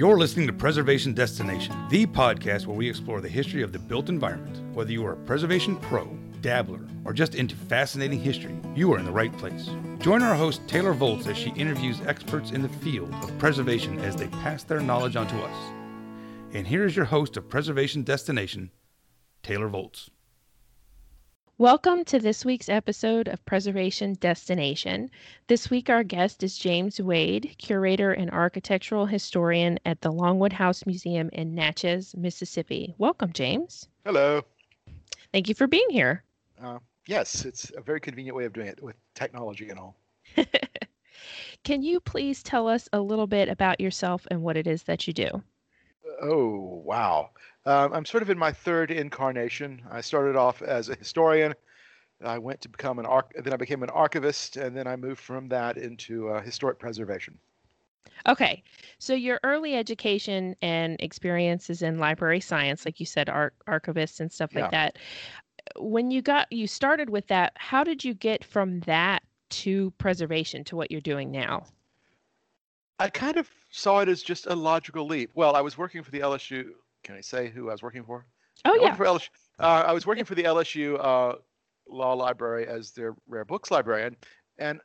You're listening to Preservation Destination, the podcast where we explore the history of the built environment. Whether you are a preservation pro, dabbler, or just into fascinating history, you are in the right place. Join our host Taylor Volts as she interviews experts in the field of preservation as they pass their knowledge on to us. And here is your host of Preservation Destination, Taylor Volts. Welcome to this week's episode of Preservation Destination. This week, our guest is James Wade, curator and architectural historian at the Longwood House Museum in Natchez, Mississippi. Welcome, James. Hello. Thank you for being here. Uh, yes, it's a very convenient way of doing it with technology and all. Can you please tell us a little bit about yourself and what it is that you do? Oh, wow. Um, I'm sort of in my third incarnation. I started off as a historian. I went to become an arch, then I became an archivist, and then I moved from that into uh, historic preservation. Okay, so your early education and experiences in library science, like you said, arch- archivists and stuff like Yeah. that. When you got you started with that, how did you get from that to preservation to what you're doing now? I kind of saw it as just a logical leap. Well, I was working for the LSU. Can I say who I was working for? Oh I yeah, For LSU, uh, I was working for the LSU uh, Law Library as their rare books librarian, and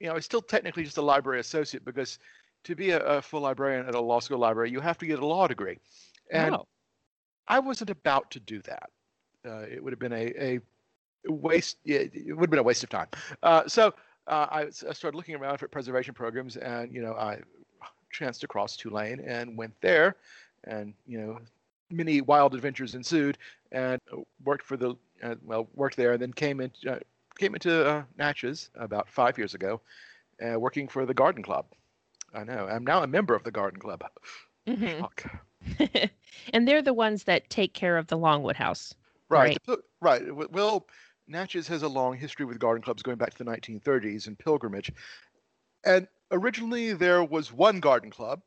you know, I was still technically just a library associate because to be a, a full librarian at a law school library, you have to get a law degree, and Oh. I wasn't about to do that. Uh, it would have been a, a waste. It would have been a waste of time. Uh, so uh, I, I started looking around for preservation programs, and you know, I chanced across Tulane and went there, and you know, many wild adventures ensued, and worked for the uh, well, worked there, and then came in, uh, came into uh, Natchez about five years ago, uh, working for the Garden Club. I know. I'm now a member of the Garden Club. Mhm. Shock. and they're the ones that take care of the Longwood House. Right. Right. right. Well, Natchez has a long history with garden clubs going back to the 1930s and pilgrimage. And originally there was one garden club,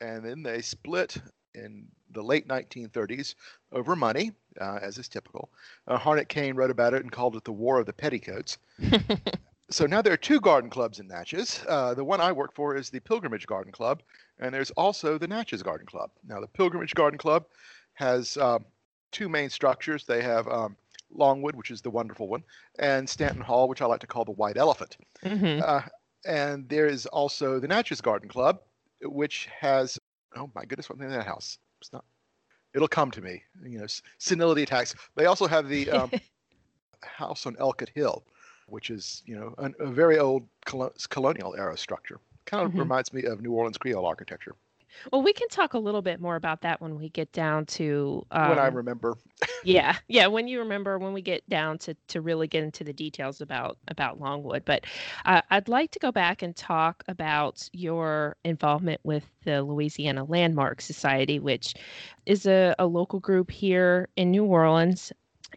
and then they split in the late 1930s over money, uh, as is typical. Uh, Harnett Kane wrote about it and called it the War of the Petticoats. so now there are two garden clubs in Natchez. Uh, the one I work for is the Pilgrimage Garden Club, and there's also the Natchez Garden Club. Now, the Pilgrimage Garden Club has um, two main structures. They have um, Longwood, which is the wonderful one, and Stanton Hall, which I like to call the White Elephant. Mhm. Uh, and there is also the Natchez Garden Club, which has oh my goodness, what's in that house? It's not. It'll come to me. You know, senility attacks. They also have the um, house on Ellicott Hill, which is you know an, a very old colonial era structure. Kind of Mhm. reminds me of New Orleans Creole architecture. Well, we can talk a little bit more about that when we get down to when I um, remember, yeah yeah when you remember when we get down to to really get into the details about about longwood. But uh, i'd like to go back and talk about your involvement with the louisiana landmark society which is a, a local group here in new orleans.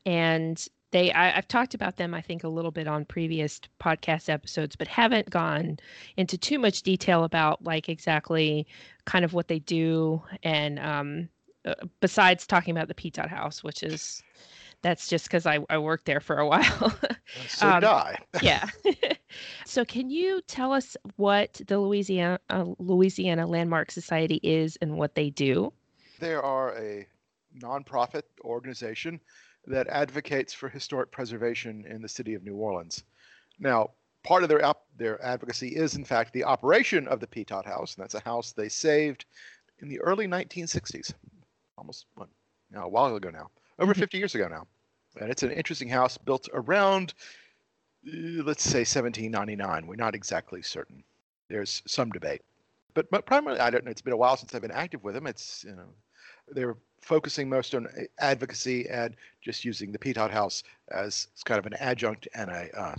And they I, i've talked about them i think a little bit on previous podcast episodes but haven't gone into too much detail about like exactly kind of what they do and um, uh, besides talking about the Pitot House, which is that's just because I, I worked there for a while. so um, did I. yeah. so can you tell us what the Louisiana uh, Louisiana Landmark Society is and what they do? They are a nonprofit organization that advocates for historic preservation in the city of New Orleans. Now, part of their op- their advocacy is, in fact, the operation of the Pitot House, and that's a house they saved in the early 1960s, almost now a while ago now, over Mhm. 50 years ago now. And it's an interesting house built around, uh, let's say, 1799. We're not exactly certain. There's some debate, but, but primarily, I don't know. It's been a while since I've been active with them. It's you know, they're focusing most on advocacy and just using the Pitot House as kind of an adjunct and a uh,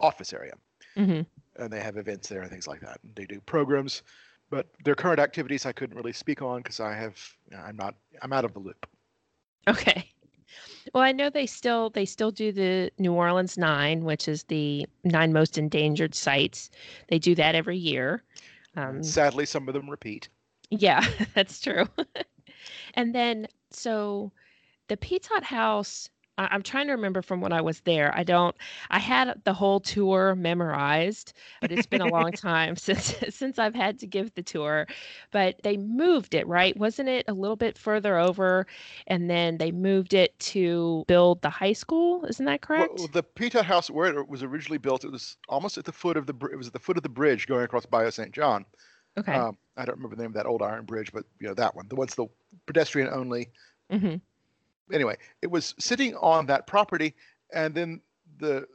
office area. hmm And they have events there and things like that. And they do programs, but their current activities I couldn't really speak on because I have I'm not I'm out of the loop. Okay. Well, I know they still they still do the New Orleans Nine, which is the nine most endangered sites. They do that every year. Um, Sadly, some of them repeat. Yeah, that's true. and then, so the Pitot House, I- am trying to remember from when I was there. I don't. I had the whole tour memorized, but it's been a long time since since I've had to give the tour. But they moved it, right? Wasn't it a little bit further over, and then they moved it to build the high school? Isn't that correct? Well, the Pitot House, where it was originally built, it was almost at the foot of the. It was at the foot of the bridge going across Bayou St. John. Okay. Um, I don't remember the name of that old iron bridge, but you know that one. The one's the pedestrian only. hmm Anyway, it was sitting on that property, and then the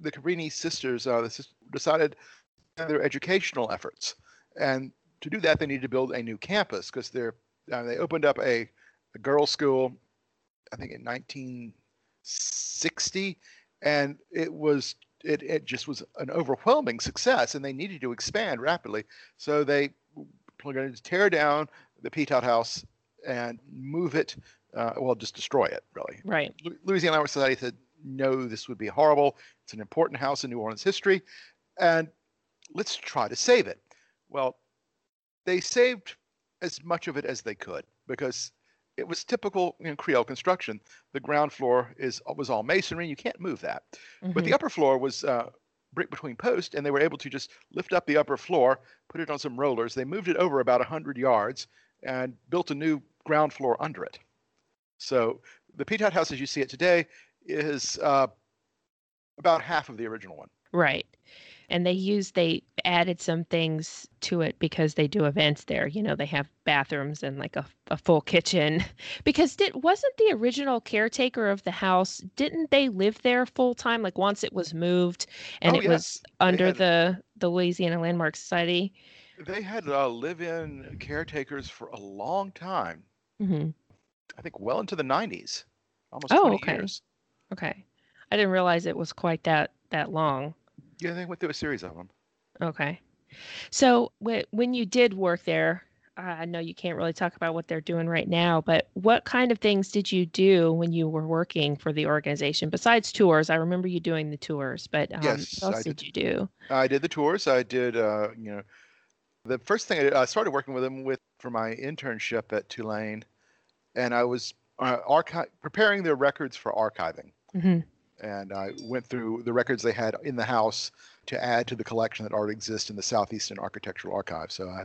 the Cabrini sisters uh, decided their educational efforts, and to do that, they needed to build a new campus because they're uh, they opened up a, a girls' school, I think in 1960, and it was it, it just was an overwhelming success, and they needed to expand rapidly. So they were going to tear down the Pitot House and move it, uh, well, just destroy it, really. Right. Louisiana Landmark Society said, no, this would be horrible. It's an important house in New Orleans history, and let's try to save it. Well, they saved as much of it as they could because it was typical you know, Creole construction. The ground floor is was all masonry. You can't move that. But the Mhm. upper floor was uh, brick between posts, and they were able to just lift up the upper floor, put it on some rollers. They moved it over about 100 yards and built a new ground floor under it. So the Pitot House, as you see it today, is uh, about half of the original one. Right. And they used they added some things to it because they do events there. You know, they have bathrooms and like a, a full kitchen. Because did wasn't the original caretaker of the house, didn't they live there full time? Like once it was moved and Oh, it yes. was under had- the the Louisiana Landmark Society. They had uh, live-in caretakers for a long time. hmm I think well into the 90s, almost Oh, 20 okay. years. Okay. I didn't realize it was quite that that long. Yeah, they went through a series of them. Okay. So wh- when you did work there, uh, I know you can't really talk about what they're doing right now, but what kind of things did you do when you were working for the organization besides tours? I remember you doing the tours, but um, Yes, what else did did. you do? I did the tours. I did, uh, you know, the first thing I, did, I started working with them with for my internship at Tulane, and I was uh, archi- preparing their records for archiving. hmm and I went through the records they had in the house to add to the collection that already exists in the Southeastern Architectural Archive. So I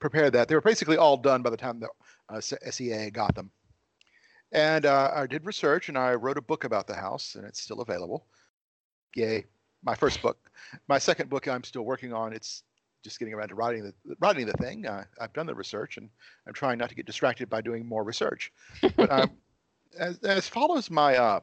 prepared that. They were basically all done by the time the uh, SEA got them. And uh, I did research and I wrote a book about the house, and it's still available. Yay! My first book. My second book I'm still working on. It's just getting around to writing the writing the thing. Uh, I've done the research, and I'm trying not to get distracted by doing more research. But um, as, as follows my uh,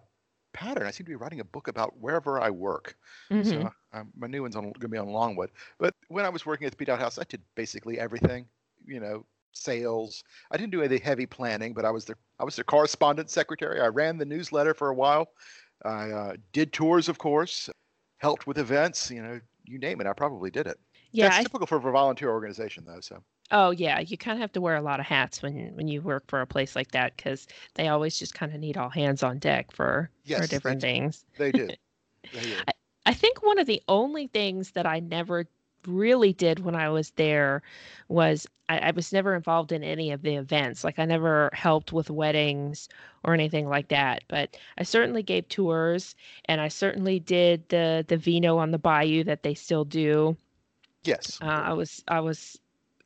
pattern, I seem to be writing a book about wherever I work. hmm So um, my new one's on, going to be on Longwood. But when I was working at the Pitot House, I did basically everything. You know, sales. I didn't do any heavy planning, but I was their I was their correspondent secretary. I ran the newsletter for a while. I uh, did tours, of course. Helped with events. You know, you name it, I probably did it. Yeah. That's I, typical for a volunteer organization, though. So oh, yeah. You kind of have to wear a lot of hats when when you work for a place like that because they always just kind of need all hands on deck for Yes, for they different do. things. they do. They did. I think one of the only things that I never really did when I was there was I, I was never involved in any of the events. Like I never helped with weddings or anything like that. But I certainly gave tours and I certainly did the the vino on the bayou that they still do. Yes. Uh, I was I was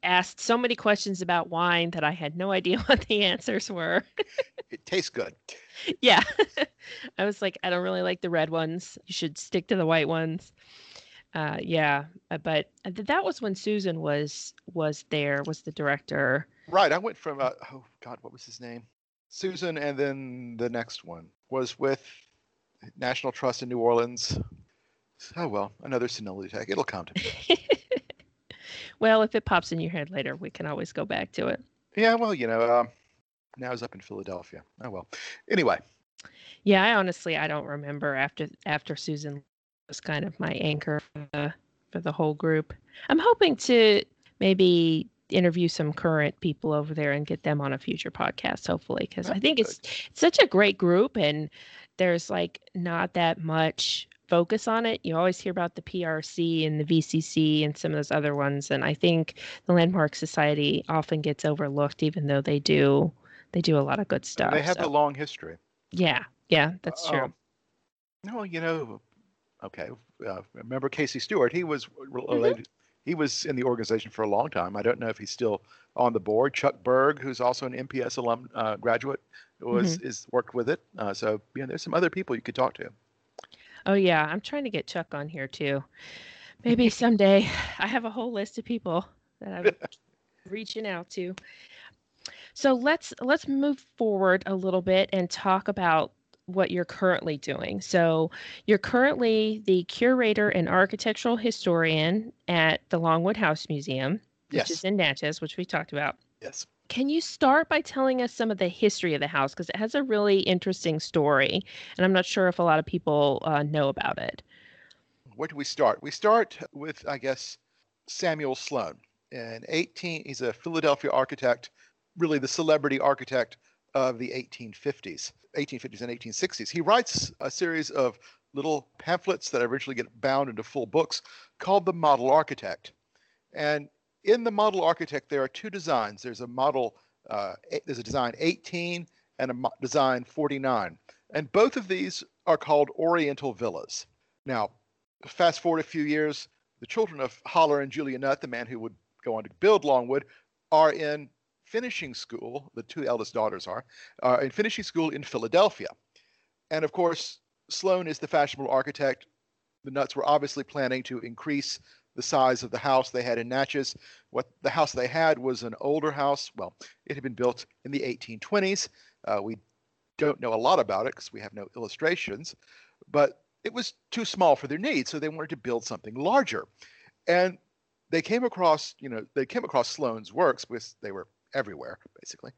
asked so many questions about wine that I had no idea what the answers were. It tastes good. yeah. I was like, I don't really like the red ones. You should stick to the white ones. Uh, yeah, uh, but uh, that was when Susan was was there, was the director. Right. I went from uh, oh God, what was his name? Susan, and then the next one was with National Trust in New Orleans. Oh well, another senility tech. It'll come to me. Well, if it pops in your head later, we can always go back to it. Yeah, well, you know, um, now he's up in Philadelphia. Oh well. Anyway, Yeah, I honestly I don't remember after after Susan was kind of my anchor for the, for the whole group. I'm hoping to maybe interview some current people over there and get them on a future podcast hopefully because I think be it's it's such a great group and there's like not that much focus on it. You always hear about the PRC and the VCC and some of those other ones and I think the Landmark Society often gets overlooked even though they do they do a lot of good stuff. they have so- the long history. yeah, Yeah, that's true. Um, no, you know, okay. Uh, remember Casey Stewart? He was related. He was in the organization for a long time. I don't know if he's still on the board. Chuck Berg, who's also an MPS alum uh, graduate, was is worked with it. Uh, so yeah, there's some other people you could talk to. Oh yeah, I'm trying to get Chuck on here too. Maybe someday. I have a whole list of people that I'm reaching out to. So let's let's move forward a little bit and talk about what you're currently doing. So you're currently the curator and architectural historian at the Longwood House Museum, which Yes. is in Natchez, which we talked about. Yes. Can you start by telling us some of the history of the house because it has a really interesting story, and I'm not sure if a lot of people uh, know about it. Where do we start? We start with, I guess, Samuel Sloan. In 18, he's a Philadelphia architect, really the celebrity architect of the 1850s, 1850s and 1860s. He writes a series of little pamphlets that eventually get bound into full books called The Model Architect. And in the Model Architect, there are two designs. There's a model, uh, there's a design 18 and a design 49. And both of these are called Oriental villas. Now, fast forward a few years, the children of Haller and Julia Nutt, the man who would go on to build Longwood, are in finishing school. The two eldest daughters are, are in finishing school in Philadelphia. And of course, Sloan is the fashionable architect. The Nutts were obviously planning to increase the size of the house they had in Natchez. What the house they had was an older house. Well, it had been built in the 1820s. Uh, we don't know a lot about it because we have no illustrations, but it was too small for their needs, so they wanted to build something larger. And they came across, you know, they came across Sloan's works because they were everywhere, basically.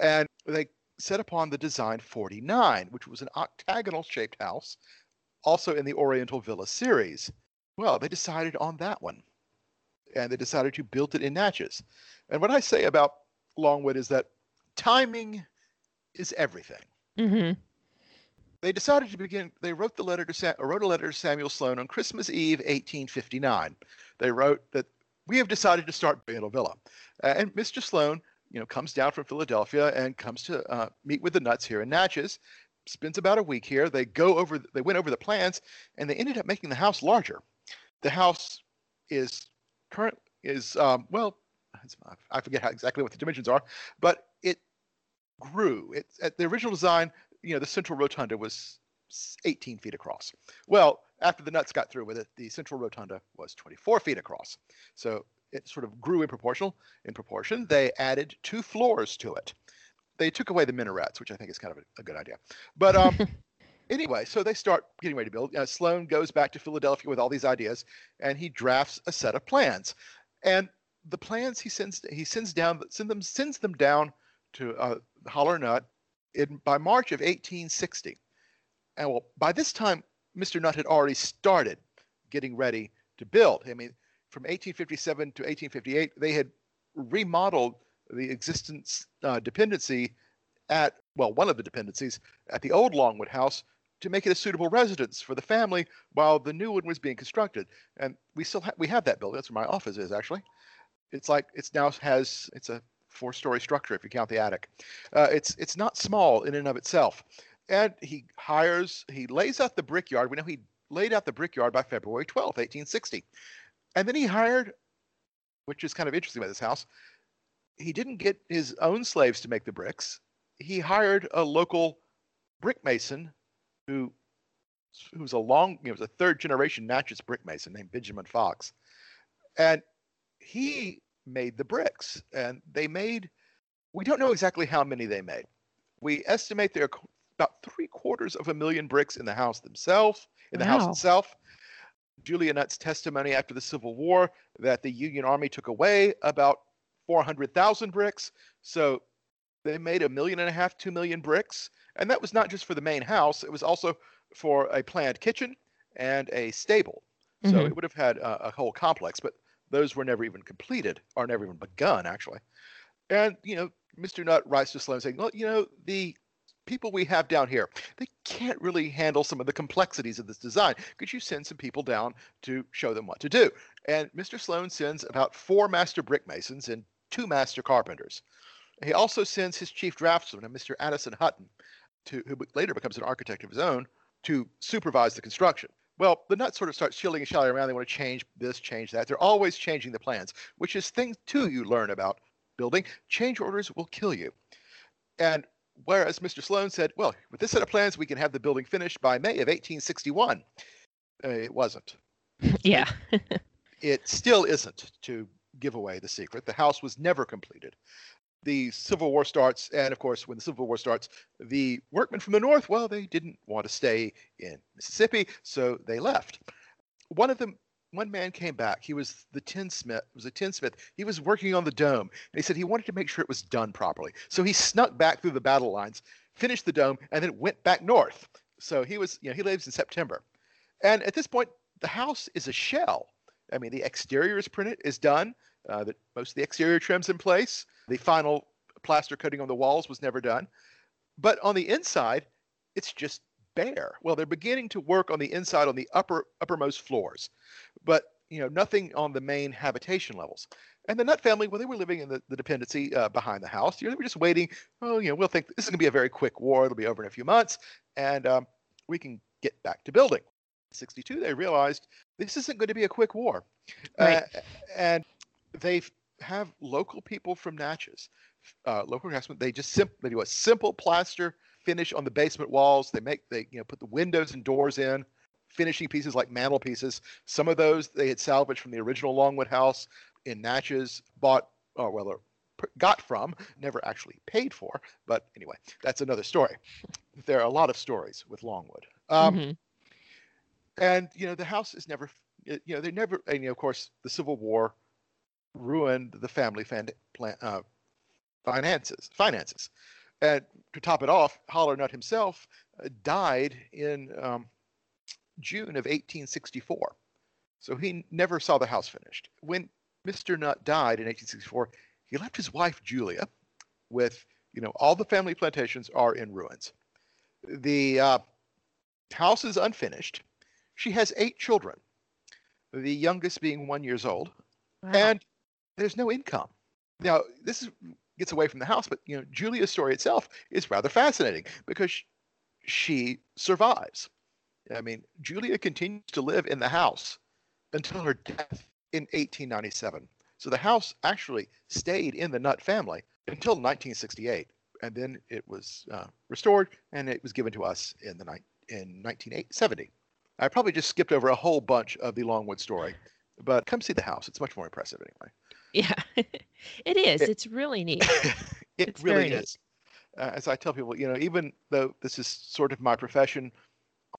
And they set upon the design 49, which was an octagonal shaped house, also in the Oriental Villa series. Well, they decided on that one. And they decided to build it in Natchez. And what I say about Longwood is that timing is everything Mm-hmm. they decided to begin they wrote the letter to Sa- wrote a letter to samuel sloan on christmas eve 1859 they wrote that we have decided to start Bandel villa Uh, and mr sloan you know comes down from philadelphia and comes to uh, meet with the nutts here in natchez spends about a week here they go over they went over the plans and they ended up making the house larger the house is current is um, well i forget how exactly what the dimensions are but it grew it at the original design you know, the central rotunda was 18 feet across. Well, after the nutts got through with it, the central rotunda was 24 feet across. So it sort of grew in proportional. In proportion, they added two floors to it. They took away the minarets, which I think is kind of a, a good idea. But um, anyway, so they start getting ready to build. Uh, Sloan goes back to Philadelphia with all these ideas, and he drafts a set of plans. And the plans he sends he sends down send them sends them down to uh, Haller Nutt in by March of 1860. And well, by this time, Mr. Nutt had already started getting ready to build. I mean, from 1857 to 1858, they had remodeled the existence uh, dependency at well, one of the dependencies at the old Longwood House to make it a suitable residence for the family while the new one was being constructed. And we still ha- we have that building. That's where my office is actually. It's like it's now has it's a four-story structure if you count the attic. Uh, it's it's not small in and of itself. And he hires, he lays out the brickyard. We know he laid out the brickyard by February 12th, 1860. And then he hired, which is kind of interesting about this house, he didn't get his own slaves to make the bricks. He hired a local brick mason who who's a long, know, was a third generation Natchez brick mason named Benjamin Fox. And he made the bricks and they made we don't know exactly how many they made we estimate there are about three quarters of a million bricks in the house themselves in the Wow. house itself julia nutt's testimony after the civil war that the union army took away about 400000 bricks so they made a million and a half two million bricks and that was not just for the main house it was also for a planned kitchen and a stable. So Mhm. it would have had a, a whole complex but those were never even completed or never even begun actually. And you know mr nutt writes to sloan saying well you know the people we have down here they can't really handle some of the complexities of this design. Could you send some people down to show them what to do? And mr sloan sends about four master brick masons and two master carpenters. He also sends his chief draftsman mr addison hutton to who later becomes an architect of his own, to supervise the construction. Well, the nutts sort of start shilling and shelling around. They want to change this, change that. They're always changing the plans, which is thing two you learn about building. Change orders will kill you. And whereas Mr. Sloan said, well, with this set of plans, we can have the building finished by May of 1861. Uh, it wasn't. Yeah. it, it still isn't, to give away the secret. The house was never completed the Civil War starts, and of course, when the Civil War starts, the workmen from the North, well, they didn't want to stay in Mississippi, so they left. One of them, one man came back. He was the tinsmith. Was a tinsmith. He was working on the dome, and he said he wanted to make sure it was done properly. So he snuck back through the battle lines, finished the dome, and then went back north. So he was, you know, he lives in September, and at this point, the house is a shell. I mean, the exterior is printed, is done. Uh, that most of the exterior trims in place. The final plaster coating on the walls was never done. But on the inside, it's just bare. Well, they're beginning to work on the inside on the upper uppermost floors, but you know nothing on the main habitation levels. And the Nutt family, well, they were living in the, the dependency uh, behind the house. You know, they were just waiting. Oh, you know, we'll think this is going to be a very quick war. It'll be over in a few months, and um, we can get back to building. 62, they realized this isn't going to be a quick war, right. uh, and they have local people from Natchez, uh, local craftsmen. They just simply they do a simple plaster finish on the basement walls. They make they you know put the windows and doors in, finishing pieces like mantel pieces. Some of those they had salvaged from the original Longwood house in Natchez, bought or well or got from, never actually paid for. But anyway, that's another story. There are a lot of stories with Longwood. Um, mm-hmm. And you know the house is never you know they never and you know, of course the Civil War ruined the family fan, plan, uh, finances. Finances, and to top it off, Haller Nutt himself uh, died in um, June of 1864, so he never saw the house finished. When Mr. Nutt died in 1864, he left his wife Julia with you know all the family plantations are in ruins. The uh, house is unfinished. She has eight children, the youngest being one years old, wow. and there's no income. Now, this is, gets away from the house, but you know, Julia's story itself is rather fascinating because she survives. I mean, Julia continues to live in the house until her death in 1897. So the house actually stayed in the Nutt family until 1968, and then it was uh, restored and it was given to us in the ni- in 1970. I probably just skipped over a whole bunch of the Longwood story, but come see the house. It's much more impressive anyway. Yeah, it is. It, it's really neat. it it's really is. Uh, as I tell people, you know, even though this is sort of my profession,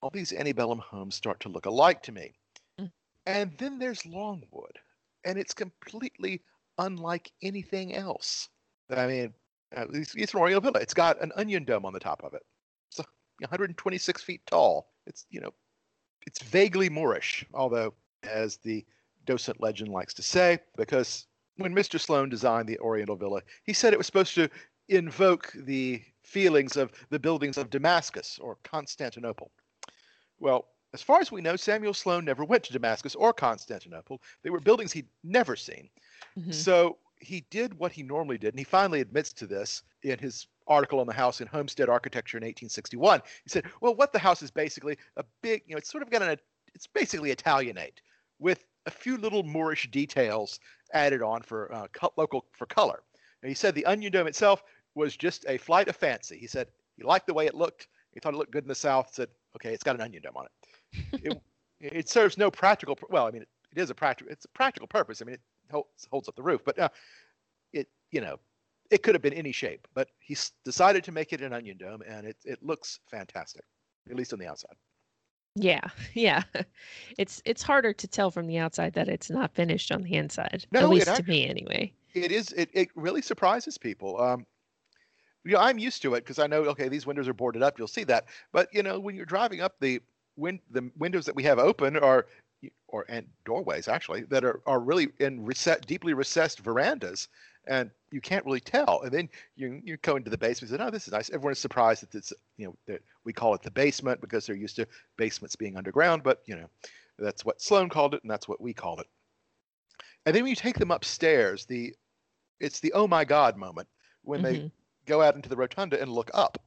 all these antebellum homes start to look alike to me. Mm. And then there's Longwood, and it's completely unlike anything else. I mean, uh, it's an Oriental Villa. It's got an onion dome on the top of it. It's 126 feet tall. It's you know, it's vaguely Moorish, although as the docent legend likes to say, because when Mr. Sloan designed the Oriental Villa, he said it was supposed to invoke the feelings of the buildings of Damascus or Constantinople. Well, as far as we know, Samuel Sloan never went to Damascus or Constantinople. They were buildings he'd never seen. Mm-hmm. So he did what he normally did, and he finally admits to this in his article on the house in Homestead Architecture in 1861. He said, "Well, what the house is basically a big, you know, it's sort of got an, it's basically Italianate with a few little Moorish details added on for uh, local for color. And he said the onion dome itself was just a flight of fancy. He said he liked the way it looked. He thought it looked good in the south. Said, okay, it's got an onion dome on it. it, it serves no practical. Well, I mean, it, it is a practical. It's a practical purpose. I mean, it holds, holds up the roof, but uh, it you know it could have been any shape. But he decided to make it an onion dome, and it it looks fantastic, at least on the outside. Yeah, yeah. It's it's harder to tell from the outside that it's not finished on the inside. No, at least actually, to me anyway. It is it, it really surprises people. Um you know, I'm used to it because I know okay, these windows are boarded up, you'll see that. But you know, when you're driving up the win- the windows that we have open are or and doorways actually that are, are really in reset deeply recessed verandas and you can't really tell. And then you you go into the basement and say, "Oh, this is nice." Everyone's surprised that it's you know that we call it the basement because they're used to basements being underground, but you know that's what Sloan called it, and that's what we called it. And then when you take them upstairs, the it's the oh my god moment when mm-hmm. they go out into the rotunda and look up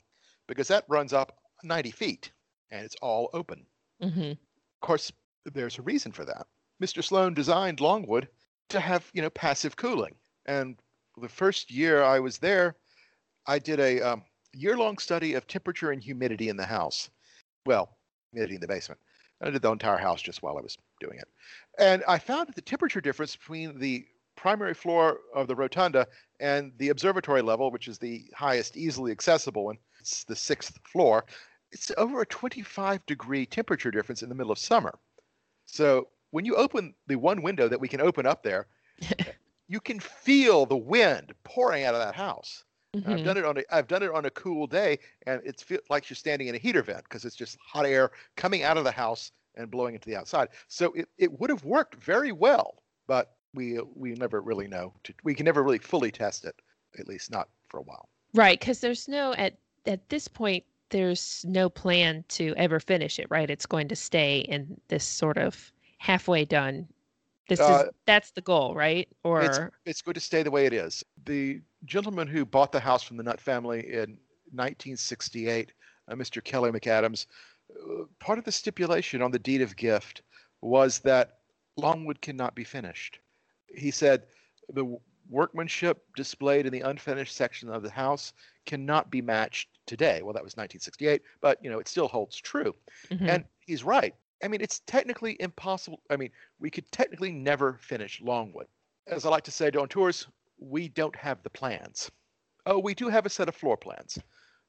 because that runs up 90 feet and it's all open. hmm Of course, there's a reason for that. Mr. Sloan designed Longwood to have, you know, passive cooling. And the first year I was there, I did a um, year-long study of temperature and humidity in the house. Well, humidity in the basement. I did the entire house just while I was doing it. And I found that the temperature difference between the primary floor of the rotunda and the observatory level, which is the highest easily accessible one, it's the sixth floor, it's over a 25 degree temperature difference in the middle of summer. So when you open the one window that we can open up there, you can feel the wind pouring out of that house. And I've mm-hmm. done it on a I've done it on a cool day, and it's feel like you're standing in a heater vent because it's just hot air coming out of the house and blowing into the outside. So it, it would have worked very well, but we we never really know. To, we can never really fully test it, at least not for a while. Right, because there's no at at this point there's no plan to ever finish it, right? It's going to stay in this sort of halfway done. This Uh, is that's the goal, right? Or It's going to stay the way it is. The gentleman who bought the house from the Nutt family in 1968, uh, Mr. Kelly McAdams, uh, part of the stipulation on the deed of gift was that Longwood cannot be finished. He said the workmanship displayed in the unfinished section of the house cannot be matched today. Well, that was 1968, but you know it still holds true. Mhm. And he's right. I mean, it's technically impossible. I mean, we could technically never finish Longwood. As I like to say on tours, we don't have the plans. Oh, we do have a set of floor plans.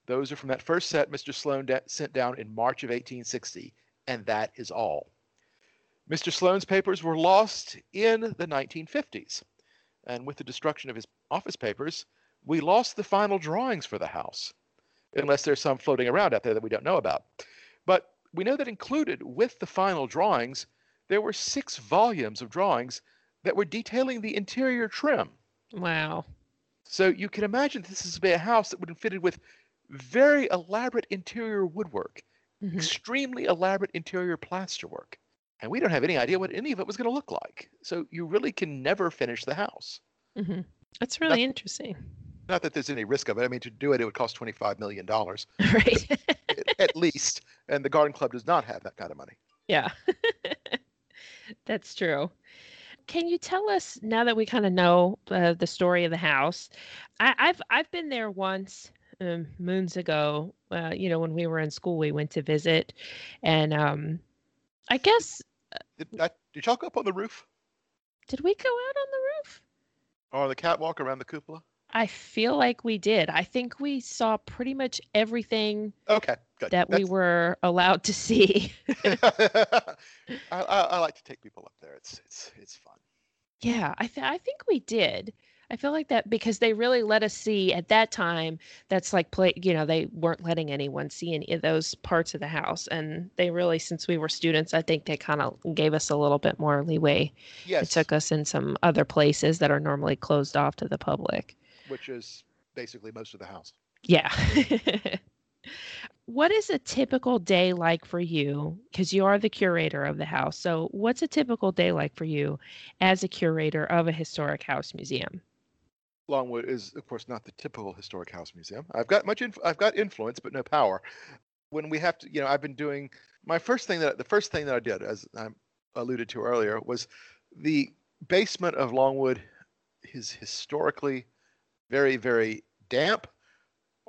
Those are from that first set Mr. Sloan sent down in March of 1860, and that is all. Mr. Sloan's papers were lost in the 1950s, and with the destruction of his office papers, we lost the final drawings for the house, unless there's some floating around out there that we don't know about. But we know that included with the final drawings, there were six volumes of drawings that were detailing the interior trim. wow. So you can imagine this is a house that would have been fitted with very elaborate interior woodwork, Mhm. extremely elaborate interior plasterwork. And we don't have any idea what any of it was going to look like. So you really can never finish the house. Mhm. That's really interesting. Not that there's any risk of it. I mean, to do it, it would cost $25 million right. At least. And the Garden Club does not have that kind of money. yeah. That's true. Can you tell us now that we kind of know uh, the story of the house? I, I've I've been there once um, moons ago. Uh, you know, when we were in school, we went to visit, and um, I guess Did, that, did y'all go up on the roof did we go out on the roof? or the catwalk around the cupola? I feel like we did. I think we saw pretty much everything Okay, good. that we were allowed to see. I, I, I like to take people up there. It's it's it's fun. Yeah, I th- I think we did. I feel like that because they really let us see at that time. That's like play. You know, they weren't letting anyone see any of those parts of the house, and they really, since we were students, I think they kind of gave us a little bit more leeway. It took us in some other places that are normally closed off to the public. which is basically most of the house. Yeah. what is a typical day like for you? Because you are the curator of the house. So, what's a typical day like for you as a curator of a historic house museum? Longwood is, of course, not the typical historic house museum. I've got much, inf- I've got influence, but no power. When we have to, you know, I've been doing my first thing that the first thing that I did, as I alluded to earlier, was the basement of Longwood is historically very, very damp,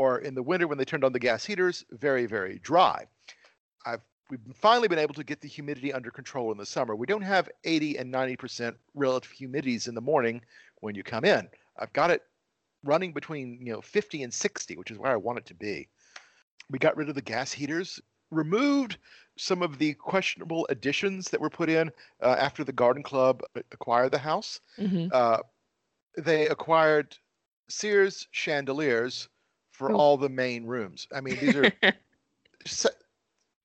or in the winter when they turned on the gas heaters, very, very dry. I've we've finally been able to get the humidity under control in the summer. We don't have 80 and 90% relative humidities in the morning when you come in. I've got it running between you know 50 and 60, which is where I want it to be. We got rid of the gas heaters, removed some of the questionable additions that were put in uh, after the Garden Club acquired the house. hmm Uh, they acquired Sears chandeliers for Ooh. all the main rooms. I mean, these are se-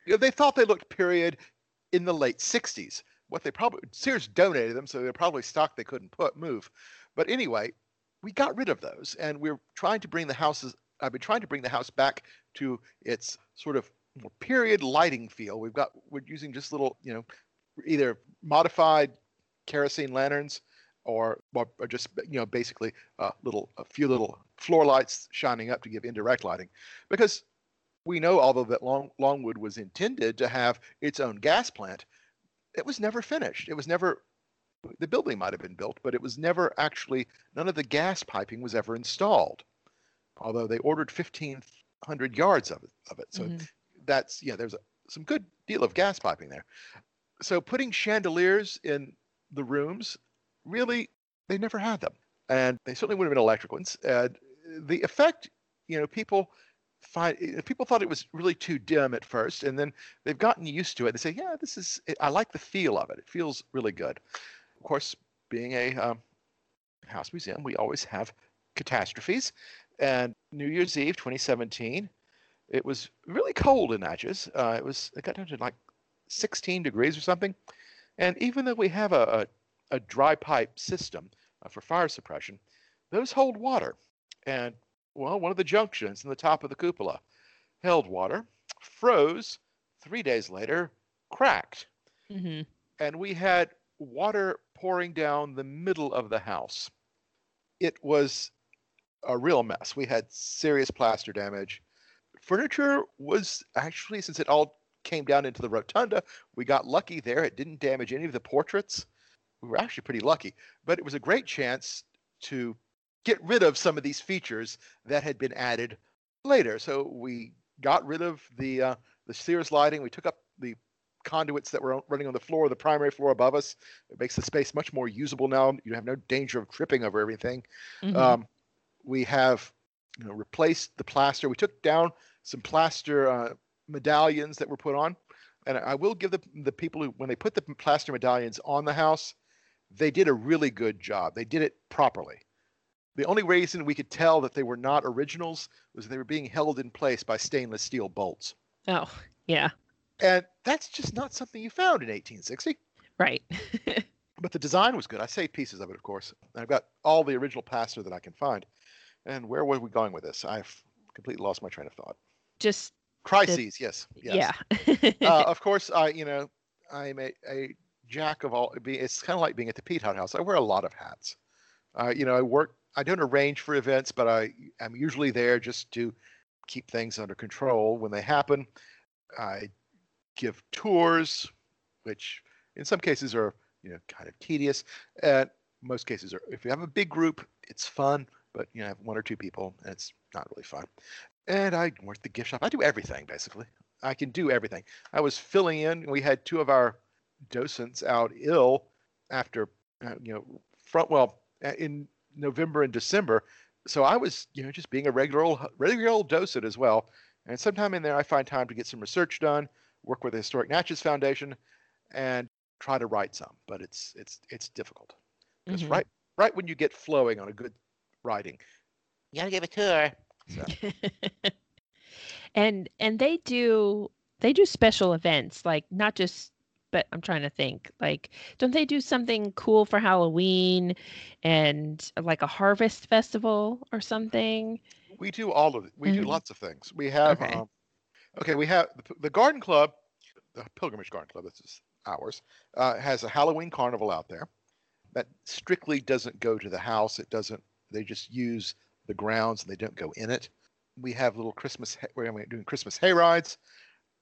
you know, they thought they looked period in the late 60s. What they probably Sears donated them, so they're probably stock they couldn't put move. But anyway, we got rid of those, and we're trying to bring the houses. I've been trying to bring the house back to its sort of more period lighting feel. We've got we're using just little, you know, either modified kerosene lanterns or, or or just you know basically a little a few little floor lights shining up to give indirect lighting because we know, although that Long, Longwood was intended to have its own gas plant, it was never finished. It was never, the building might have been built, but it was never actually, none of the gas piping was ever installed. Although they ordered 1,500 yards of it. Of it. So Mhm. that's, yeah, there's a, some good deal of gas piping there. So putting chandeliers in the rooms, really, they never had them. And they certainly wouldn't have been electric ones. And the effect, you know, people find eh, people thought it was really too dim at first, and then they've gotten used to it. They say, "Yeah, this is. I like the feel of it. It feels really good." Of course, being a um, house museum, we always have catastrophes. And New Year's Eve, 2017, it was really cold in Natchez. Uh, it was. It got down to like 16 degrees or something. And even though we have a a, a dry pipe system uh, for fire suppression, those hold water. And well, one of the junctions in the top of the cupola held water, froze. Three days later, cracked, hmm and we had water pouring down the middle of the house. It was a real mess. We had serious plaster damage. Furniture was actually, since it all came down into the rotunda, we got lucky there. It didn't damage any of the portraits. We were actually pretty lucky, but it was a great chance to get rid of some of these features that had been added later. So we got rid of the uh, the Sears lighting. We took up the conduits that were running on the floor, the primary floor above us. It makes the space much more usable now. You have no danger of tripping over everything. hmm Um, we have you know, replaced the plaster. We took down some plaster uh, medallions that were put on, and I will give the the people who when they put the plaster medallions on the house, they did a really good job. They did it properly. The only reason we could tell that they were not originals was they were being held in place by stainless steel bolts, Oh, yeah. and that's just not something you found in 1860. Right. But the design was good. I saved pieces of it, of course. And I've got all the original plaster that I can find. And where were we going with this? I've completely lost my train of thought. Just Crises, yes, yes. yeah. uh, of course, I you know I'm a, a jack of all. It's kind of like being at the Pitot House. I wear a lot of hats. Uh, you know, I work. I don't arrange for events, but I am usually there just to keep things under control when they happen. I give tours, which in some cases are you know kind of tedious. And most cases are. If you have a big group, it's fun, but you know, have one or two people, and it's not really fun. And I work the gift shop. I do everything basically. I can do everything. I was filling in. We had two of our docents out ill after, uh, you know, front well uh, in November and December. So I was, you know, just being a regular old regular old docent as well. And sometime in there, I find time to get some research done, work with the Historic Natchez Foundation, and try to write some. But it's it's it's difficult because Mhm. right right when you get flowing on a good writing, you gotta give a tour. So. and and they do they do special events like not just but I'm trying to think like don't they do something cool for Halloween and like a harvest festival or something? We do all of it. We do Mhm. lots of things. We have Okay. um, okay. We have the, the Garden Club, the Pilgrimage Garden Club. This is ours. Uh, has a Halloween carnival out there that strictly doesn't go to the house. It doesn't. They just use the grounds and they don't go in it. We have little Christmas. We're doing Christmas hay rides.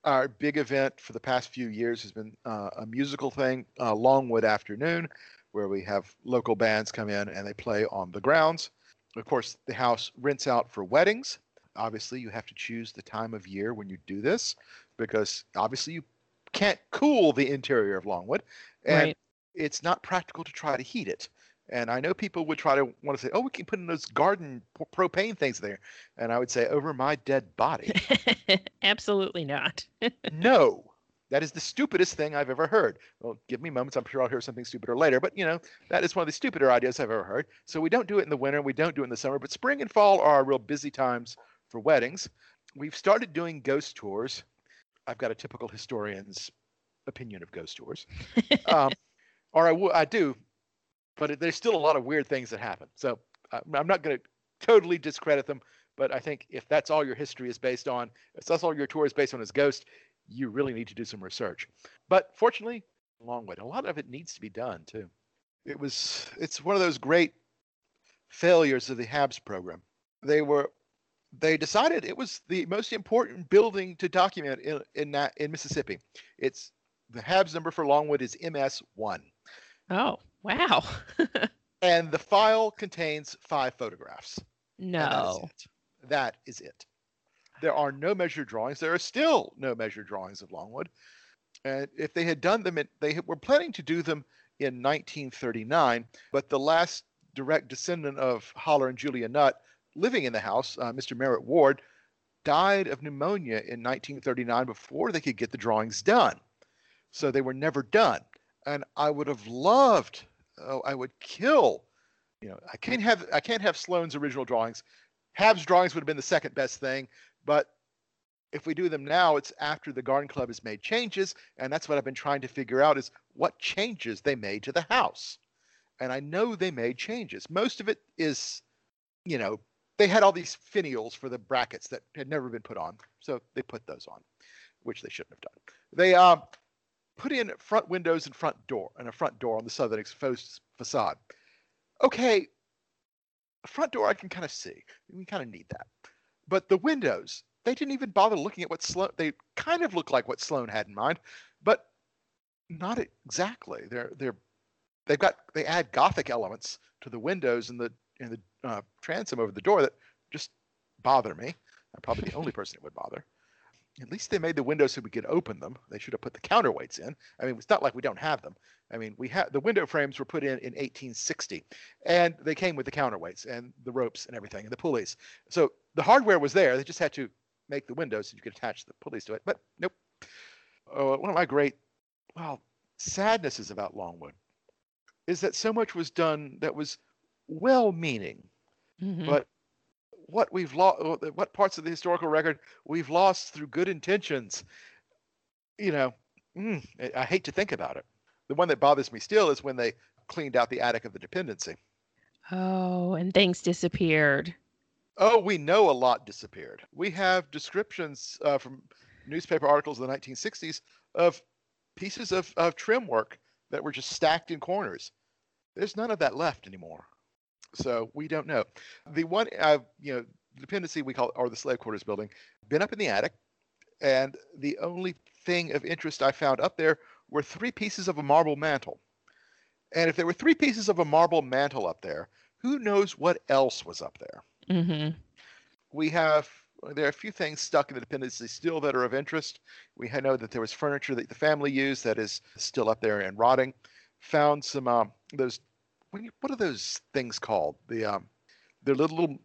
Our big event for the past few years has been uh, a musical thing, uh, Longwood Afternoon, where we have local bands come in and they play on the grounds. Of course, the house rents out for weddings. Obviously, you have to choose the time of year when you do this because obviously you can't cool the interior of Longwood, and Right. it's not practical to try to heat it. And I know people would try to want to say, "Oh, we can put in those garden p- propane things there," and I would say, "Over my dead body." Absolutely not. no, that is the stupidest thing I've ever heard. Well, give me moments. I'm sure I'll hear something stupider later. But you know, that is one of the stupider ideas I've ever heard. So we don't do it in the winter. We don't do it in the summer. But spring and fall are our real busy times for weddings. We've started doing ghost tours. I've got a typical historian's opinion of ghost tours, um, or I, w- I do, but it, there's still a lot of weird things that happen. So uh, I'm not going to totally discredit them. But I think if that's all your history is based on, if that's all your tour is based on is ghost, you really need to do some research. But fortunately, long way. A lot of it needs to be done too. It was it's one of those great failures of the HABS program. They were they decided it was the most important building to document in in, in Mississippi. It's the HABS number for Longwood is MS1. Oh, wow. and the file contains five photographs. No. That is, that is it. There are no measured drawings. There are still no measured drawings of Longwood. And if they had done them, in, they were planning to do them in 1939, but the last direct descendant of Haller and Julia Nutt living in the house, uh, Mr. Merritt Ward, died of pneumonia in 1939 before they could get the drawings done. So they were never done. And I would have loved, oh, I would kill. You know, I can't have I can't have Sloan's original drawings. HABS drawings would have been the second best thing, but if we do them now, it's after the garden club has made changes, and that's what I've been trying to figure out is what changes they made to the house. And I know they made changes. Most of it is, you know, they had all these finials for the brackets that had never been put on, so they put those on, which they shouldn't have done. They uh, put in front windows and front door and a front door on the southern exposed facade. Okay, a front door I can kind of see. We kind of need that. But the windows, they didn't even bother looking at what Sloan. They kind of look like what Sloan had in mind, but not exactly. They're they're they've got they add Gothic elements to the windows and the and the uh, transom over the door that just bother me. I'm probably the only person it would bother. At least they made the windows so we could open them. They should have put the counterweights in. I mean, it's not like we don't have them. I mean, we have the window frames were put in in 1860, and they came with the counterweights and the ropes and everything and the pulleys. So the hardware was there. They just had to make the windows so you could attach the pulleys to it. But nope. Uh, one of my great, well, sadnesses about Longwood is that so much was done that was well-meaning, mm-hmm. but what we've lost, what parts of the historical record we've lost through good intentions, you know, mm, I hate to think about it. The one that bothers me still is when they cleaned out the attic of the dependency. Oh, and things disappeared. Oh, we know a lot disappeared. We have descriptions uh, from newspaper articles in the 1960s of pieces of, of trim work that were just stacked in corners. There's none of that left anymore. So we don't know. The one, uh, you know, dependency we call, or the slave quarters building, been up in the attic, and the only thing of interest I found up there were three pieces of a marble mantle. And if there were three pieces of a marble mantle up there, who knows what else was up there? Mm-hmm. We have there are a few things stuck in the dependency still that are of interest. We know that there was furniture that the family used that is still up there and rotting. Found some um, those what are those things called? The um, they're little, little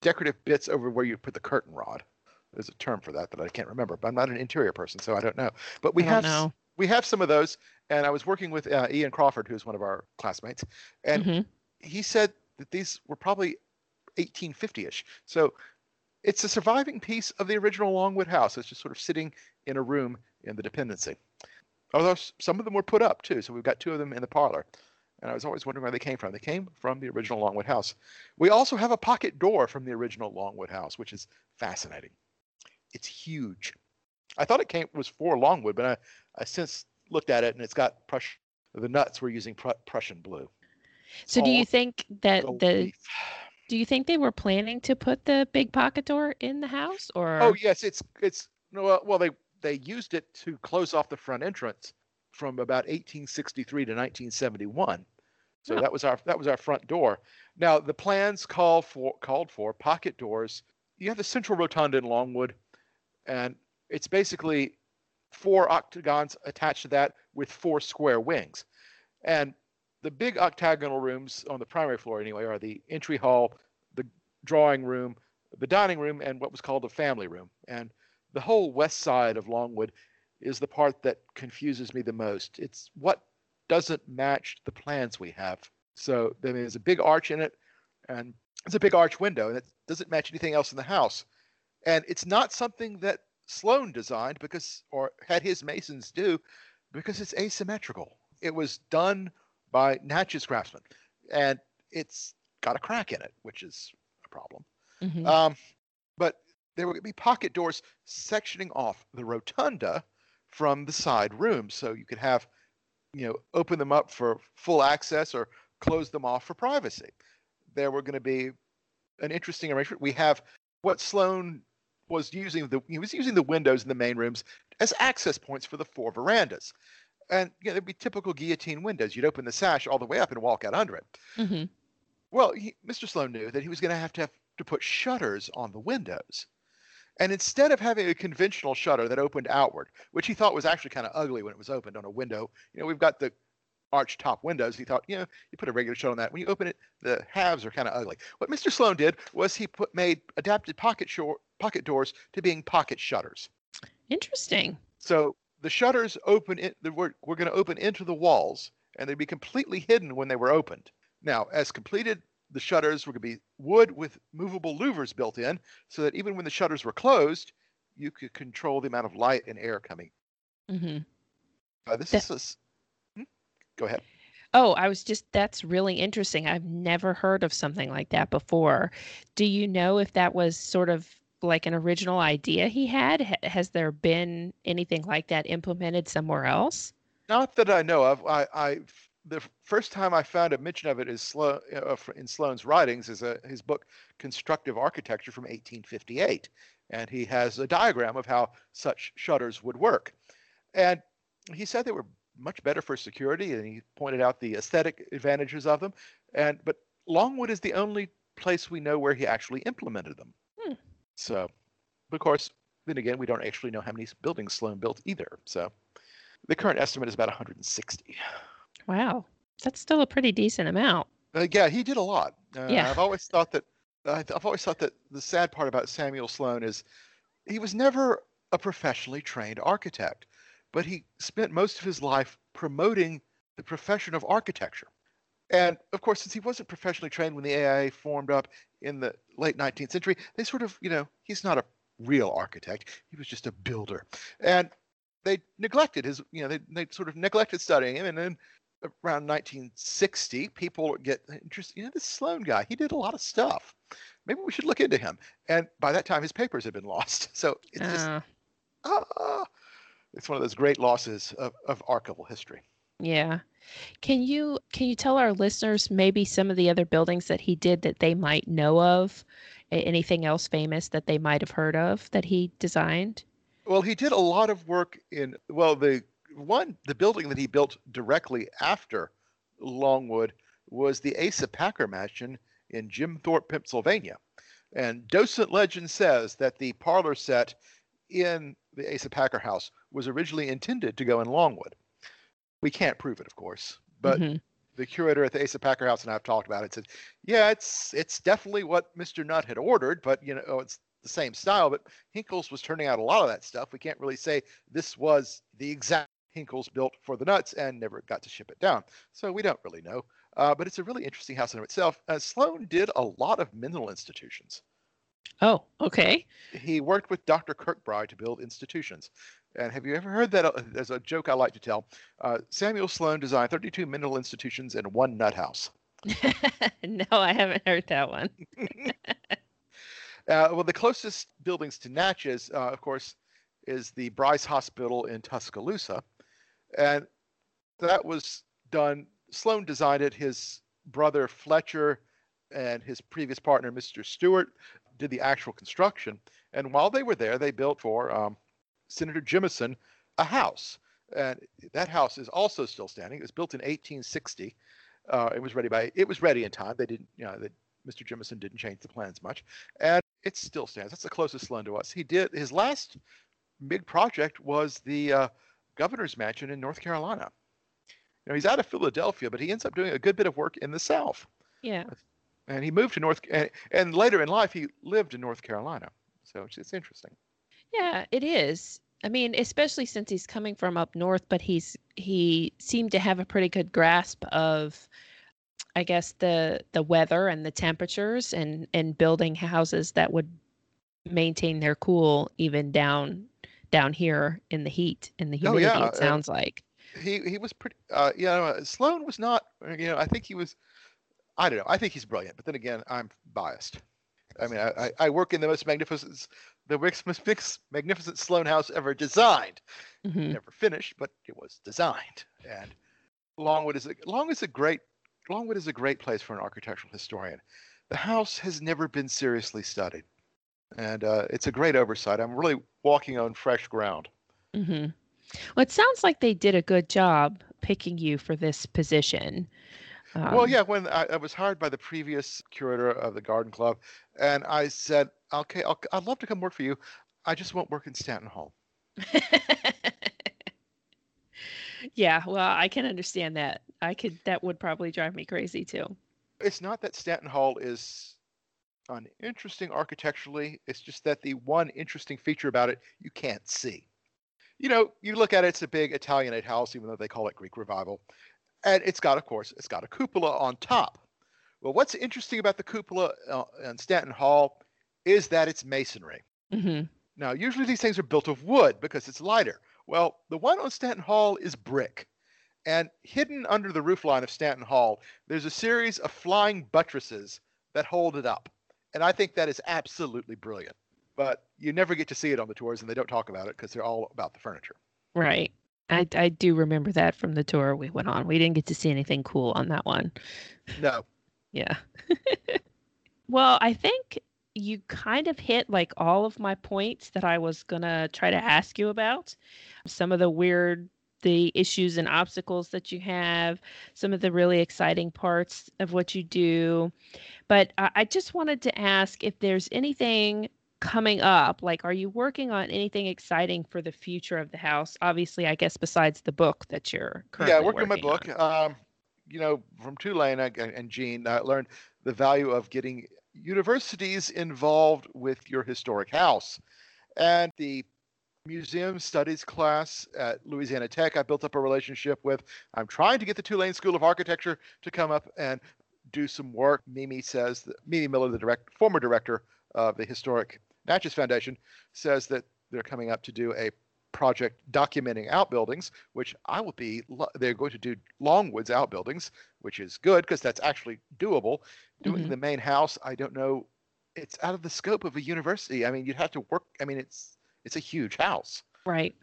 decorative bits over where you put the curtain rod. There's a term for that that I can't remember, but I'm not an interior person, so I don't know. But we have know. we have some of those, and I was working with uh, Ian Crawford, who's one of our classmates, and mm-hmm. he said that these were probably 1850ish. So it's a surviving piece of the original Longwood house. It's just sort of sitting in a room in the dependency. Although some of them were put up too, so we've got two of them in the parlor. And I was always wondering where they came from. They came from the original Longwood house. We also have a pocket door from the original Longwood house, which is fascinating. It's huge. I thought it came was for Longwood, but I, I since looked at it and it's got Prussian. The Nutts were using Pr- Prussian blue. So, do you think that the do you think they were planning to put the big pocket door in the house, or? Oh yes, it's it's no well they they used it to close off the front entrance from about 1863 to 1971. So that was our that was our front door. Now the plans call for called for pocket doors. You have the central rotunda in Longwood, and it's basically four octagons attached to that with four square wings. And the big octagonal rooms on the primary floor anyway are the entry hall, the drawing room, the dining room, and what was called the family room. And the whole west side of Longwood is the part that confuses me the most. It's what doesn't match the plans we have. So there's a big arch in it, and it's a big arch window, and it doesn't match anything else in the house. And it's not something that Sloan designed because, or had his masons do, because it's asymmetrical. It was done by Natchez craftsmen, and it's got a crack in it, which is a problem. Mm-hmm. Um, but there would be pocket doors sectioning off the rotunda from the side rooms, so you could have you know, open them up for full access or close them off for privacy. There were going to be an interesting arrangement. We have what Sloan was using the he was using the windows in the main rooms as access points for the four verandas. And you know, there'd be typical guillotine windows. You'd open the sash all the way up and walk out under it. hmm Well, he, Mr. Sloan knew that he was going to have to have to put shutters on the windows. And instead of having a conventional shutter that opened outward, which he thought was actually kind of ugly when it was opened on a window, you know, we've got the arch top windows. He thought, you know, you put a regular shutter on that. When you open it, the halves are kind of ugly. What Mr. Sloan did was he put made adapted pocket pocket doors to being pocket shutters. Interesting. So the shutters open in, they were, were going to open into the walls and they'd be completely hidden when they were opened. Now, as completed, the shutters were going to be wood with movable louvers built in so that even when the shutters were closed, you could control the amount of light and air coming. hmm Uh, this That- is a Hmm? go ahead. Oh, I was just, that's really interesting. I've never heard of something like that before. Do you know if that was sort of like an original idea he had? Ha- Has there been anything like that implemented somewhere else? Not that I know of. I, I the first time I found a mention of it is Sloan, uh, in Sloan's writings is a, his book Constructive Architecture from 1858, and he has a diagram of how such shutters would work. And he said they were much better for security, and he pointed out the aesthetic advantages of them. And but Longwood is the only place we know where he actually implemented them. Hmm. So, of course, then again, we don't actually know how many buildings Sloan built either. So. The current estimate is about 160. Wow. That's still a pretty decent amount. Uh, yeah, he did a lot. Uh, Yeah. I've always thought that. I've always thought that the sad part about Samuel Sloan is he was never a professionally trained architect, but he spent most of his life promoting the profession of architecture. And of course, since he wasn't professionally trained when the AIA formed up in the late 19th century, they sort of, you know, he's not a real architect. He was just a builder. And they neglected his, you know, they, they sort of neglected studying him. And then around 1960, people get interested. You know, this Sloan guy, he did a lot of stuff. Maybe we should look into him. And by that time, his papers had been lost. So it's just, Uh, ah, it's one of those great losses of, of archival history. yeah. Can you can you tell our listeners maybe some of the other buildings that he did that they might know of? Anything else famous that they might have heard of that he designed? Well, he did a lot of work in, well, the one, the building that he built directly after Longwood was the Asa Packer Mansion in Jim Thorpe, Pennsylvania. And docent legend says that the parlor set in the Asa Packer house was originally intended to go in Longwood. We can't prove it, of course, but Mhm. the curator at the Asa Packer House and I've talked about it. Said, yeah, it's it's definitely what Mr. Nutt had ordered, but you know, oh, it's the same style. But Hinkles was turning out a lot of that stuff. We can't really say this was the exact Hinkles built for the Nutts and never got to ship it down. So we don't really know. Uh, but it's a really interesting house in itself. Uh, Sloan did a lot of mental institutions. Oh, okay. He worked with Dr. Kirkbride to build institutions. And have you ever heard that? uh, There's a joke I like to tell. Uh, Samuel Sloan designed 32 mental institutions and one nut house. no, I haven't heard that one. Uh, well, the closest buildings to Natchez, uh, of course, is the Bryce Hospital in Tuscaloosa. And that was done, Sloan designed it. His brother Fletcher and his previous partner, Mr. Stewart, did the actual construction. And while they were there, they built for um, Senator Jemison a house. And that house is also still standing. It was built in 1860. Uh, it was ready by it was ready in time. They didn't, you know, they, Mr. Jemison didn't change the plans much, and it still stands. That's the closest Sloan to us. He did his last big project was the uh, governor's mansion in North Carolina. You know, he's out of Philadelphia, but he ends up doing a good bit of work in the South. Yeah. And he moved to North, and, and later in life he lived in North Carolina. So it's, it's interesting. Yeah, it is. I mean, especially since he's coming from up north, but he's he seemed to have a pretty good grasp of I guess the the weather and the temperatures and and building houses that would maintain their cool even down down here in the heat and the Oh, humidity yeah, it uh, sounds like. He he was pretty. Uh, you know, Sloan was not. You know, I think he was. I don't know. I think he's brilliant, but then again, I'm biased. I mean, I, I- work in the most magnificent, the most magnificent Sloan house ever designed. Mhm. never finished, but it was designed. And Longwood is a, Longwood is a great Longwood is a great place for an architectural historian. The house has never been seriously studied. And uh, it's a great oversight. I'm really walking on fresh ground. Mm-hmm. Well, it sounds like they did a good job picking you for this position. Um, well, yeah, when I, I, was hired by the previous curator of the Garden Club, and I said, "Okay, I'll, I'd love to come work for you. I just won't work in Stanton Hall." yeah, well, I can understand that. I could. That would probably drive me crazy too. It's not that Stanton Hall is uninteresting architecturally. It's just that the one interesting feature about it you can't see. You know, you look at it, it's a big Italianate house, even though they call it Greek Revival. And it's got, of course, it's got a cupola on top. Well, what's interesting about the cupola uh, in Stanton Hall is that it's masonry. Mm-hmm. Now, usually these things are built of wood because it's lighter. Well, the one on Stanton Hall is brick. And hidden under the roofline of Stanton Hall, there's a series of flying buttresses that hold it up. And I think that is absolutely brilliant. But you never get to see it on the tours, and they don't talk about it because they're all about the furniture. Right. I, I do remember that from the tour we went on. We didn't get to see anything cool on that one. No. Yeah. well, I think you kind of hit like all of my points that I was going to try to ask you about. Some of the weird the issues and obstacles that you have, some of the really exciting parts of what you do. But I just wanted to ask if there's anything coming up like are you working on anything exciting for the future of the house? Obviously i guess besides the book that you're currently yeah working, working on my book um, you know from tulane and gene i learned the value of getting universities involved with your historic house. And the museum studies class at Louisiana Tech. I built up a relationship with. I'm trying to get the Tulane School of Architecture to come up and do some work. Mimi says that Mimi Miller, the direct, former director of the historic Natchez Foundation, says that they're coming up to do a project documenting outbuildings, which I will be. They're going to do Longwood's outbuildings, which is good because that's actually doable. Doing mm-hmm. the main house, I don't know. It's out of the scope of a university. I mean, you'd have to work. I mean, it's it's a huge house. Right.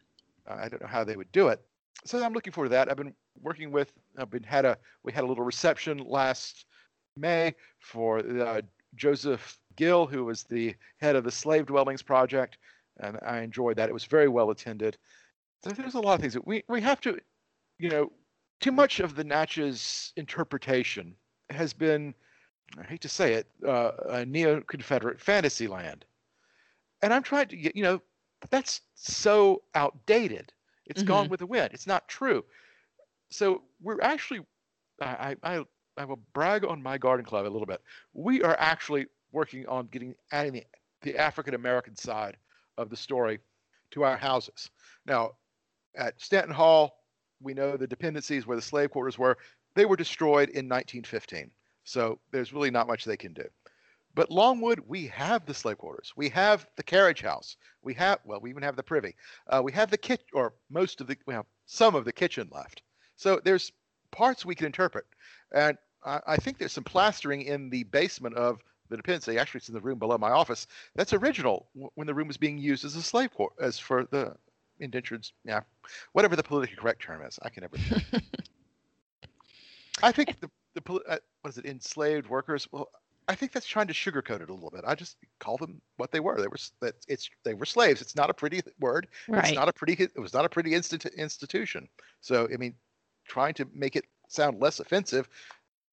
Uh, I don't know how they would do it. So I'm looking forward to that. I've been working with. I've been had a we had a little reception last May for uh, Joseph McGill, who was the head of the Slave Dwellings Project, and I enjoyed that. It was very well attended. So there's a lot of things that we we have to, you know, too much of the Natchez interpretation has been, I hate to say it, uh, a neo-Confederate fantasy land. And I'm trying to get, you know, that's so outdated. It's mm-hmm. gone with the wind. It's not true. So we're actually, I, I, I will brag on my garden club a little bit. We are actually working on getting adding the, the African American side of the story to our houses. Now, at Stanton Hall, we know the dependencies where the slave quarters were. They were destroyed in 1915. So there's really not much they can do. But Longwood, we have the slave quarters. We have the carriage house. We have, well, we even have the privy. Uh, we have the kitchen, or most of the, we have some of the kitchen left. So there's parts we can interpret. And I, I think there's some plastering in the basement of the dependency. Actually, it's in the room below my office. That's original when the room was being used as a slave quarter, as for the indentured, yeah, whatever the politically correct term is. I can never. I think the the uh, what is it enslaved workers? Well, I think that's trying to sugarcoat it a little bit. I just call them what they were. They were that it's they were slaves. It's not a pretty word. Right. It's not a pretty. It was not a pretty instant institution. So I mean, trying to make it sound less offensive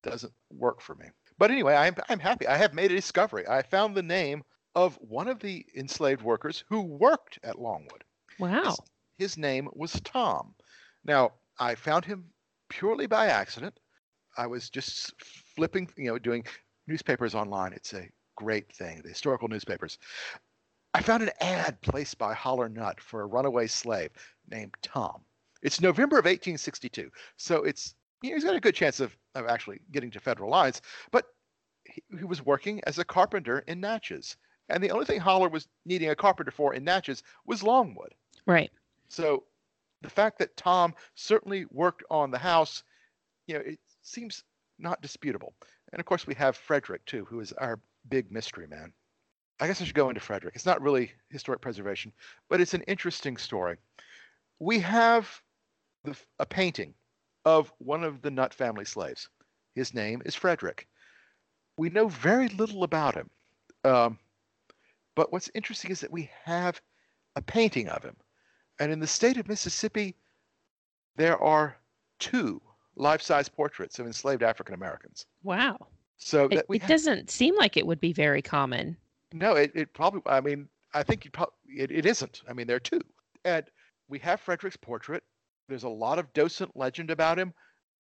doesn't work for me. But anyway, I'm I'm happy. I have made a discovery. I found the name of one of the enslaved workers who worked at Longwood. Wow. His, his name was Tom. Now I found him purely by accident. I was just flipping, you know, doing newspapers online. It's a great thing, the historical newspapers. I found an ad placed by Haller Nutt for a runaway slave named Tom. It's November of 1862, so it's you know, he's got a good chance of, of actually getting to federal lines. But he, he was working as a carpenter in Natchez, and the only thing Haller was needing a carpenter for in Natchez was Longwood. Right. So the fact that Tom certainly worked on the house, you know, it seems not disputable. And of course, we have Frederick too, who is our big mystery man. I guess I should go into Frederick. It's not really historic preservation, but it's an interesting story. We have the, a painting of one of the Nutt family slaves. His name is Frederick. We know very little about him. Um, But what's interesting is that we have a painting of him. And in the state of Mississippi, there are two life-size portraits of enslaved African Americans. Wow. So it, it doesn't seem like it would be very common. No, it, it probably. I mean, I think you probably it, it isn't. I mean, there are two, and we have Frederick's portrait. There's a lot of docent legend about him.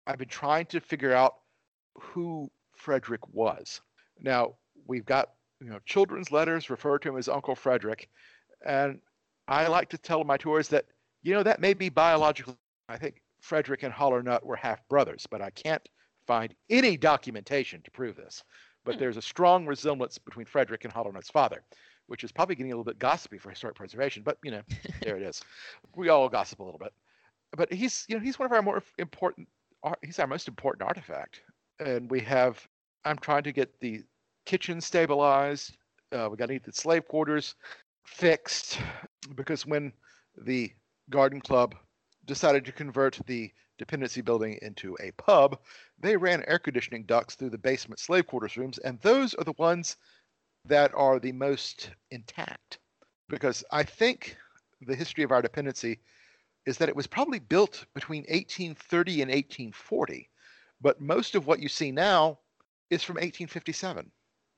I've been trying to figure out who Frederick was. Now we've got you know children's letters refer to him as Uncle Frederick, and I like to tell my tours that you know that may be biological. I think Frederick and Haller Nutt were half brothers, but I can't find any documentation to prove this. But hmm. there's a strong resemblance between Frederick and Haller Nutt's father, which is probably getting a little bit gossipy for historic preservation. But you know, there it is. We all gossip a little bit. But he's you know he's one of our more important. He's our most important artifact, and we have. I'm trying to get the kitchen stabilized. Uh, we got to get the slave quarters fixed because when the garden club decided to convert the dependency building into a pub, they ran air conditioning ducts through the basement slave quarters rooms, and those are the ones that are the most intact. Because I think the history of our dependency is that it was probably built between 1830 and 1840, but most of what you see now is from 1857.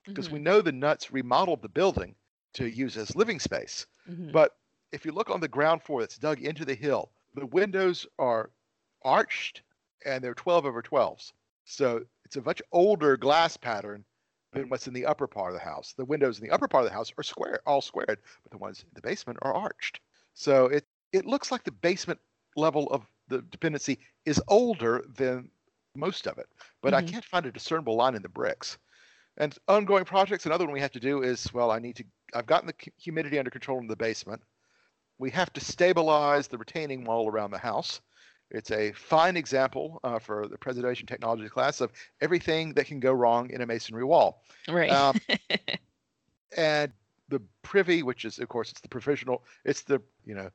Because mm-hmm. we know the Nutts remodeled the building to use as living space. Mm-hmm. But if you look on the ground floor that's dug into the hill, the windows are arched and they're 12 over 12s. So it's a much older glass pattern than what's in the upper part of the house. The windows in the upper part of the house are square, all squared, but the ones in the basement are arched. So it it looks like the basement level of the dependency is older than most of it, but mm-hmm. I can't find a discernible line in the bricks. And ongoing projects, another one we have to do is well, I need to. I've gotten the humidity under control in the basement. We have to stabilize the retaining wall around the house. It's a fine example uh, for the preservation technology class of everything that can go wrong in a masonry wall. Right. Um, and the privy, which is, of course, it's the professional, it's the, you know,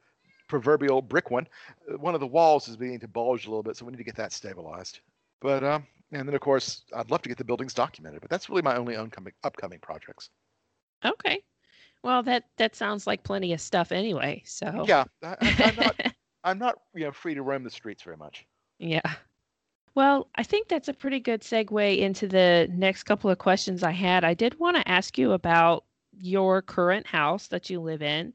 proverbial brick one. Uh, one of the walls is beginning to bulge a little bit, so we need to get that stabilized. But, um, and then, of course, I'd love to get the buildings documented, but that's really my only upcoming, upcoming projects. Okay. Well, that that sounds like plenty of stuff anyway. So yeah, I, am not I'm not you know free to roam the streets very much. Yeah. Well, I think that's a pretty good segue into the next couple of questions I had. I did want to ask you about your current house that you live in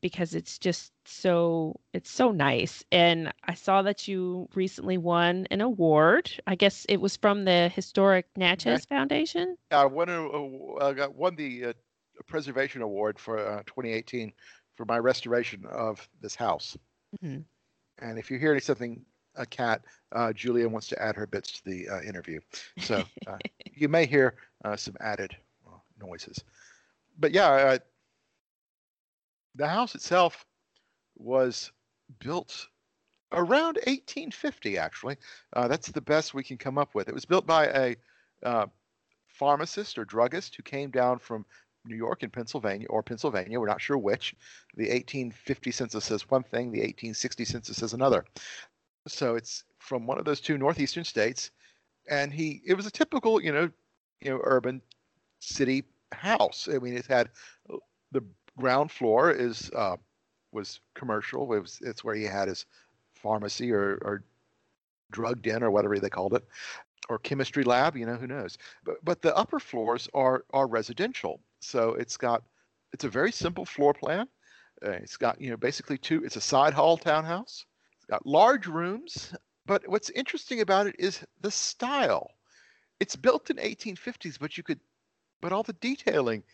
because it's just so it's so nice and i saw that you recently won an award i guess it was from the historic natchez foundation i won, a, uh, won the uh, preservation award for uh, 2018 for my restoration of this house. Mm-hmm. And if you hear something, a cat, uh, Julia wants to add her bits to the uh, interview. So uh, you may hear uh, some added uh, noises. But yeah, the house itself was built around 1850, actually. that's the best we can come up with. It was built by a pharmacist or druggist who came down from New York and Pennsylvania, or Pennsylvania, we're not sure which. The 1850 census says one thing, the 1860 census says another. So it's from one of those two northeastern states, and he it was a typical, you know, you know, urban city house. I mean, it had the ground floor is uh, was commercial. It was it's where he had his pharmacy or, or drug den or whatever they called it or chemistry lab you know who knows but, but the upper floors are are residential so it's got it's a very simple floor plan. Uh, it's got you know basically two. It's a side hall townhouse. It's got large rooms, but what's interesting about it is the style. It's built in 1850s, but you could, but all the detailing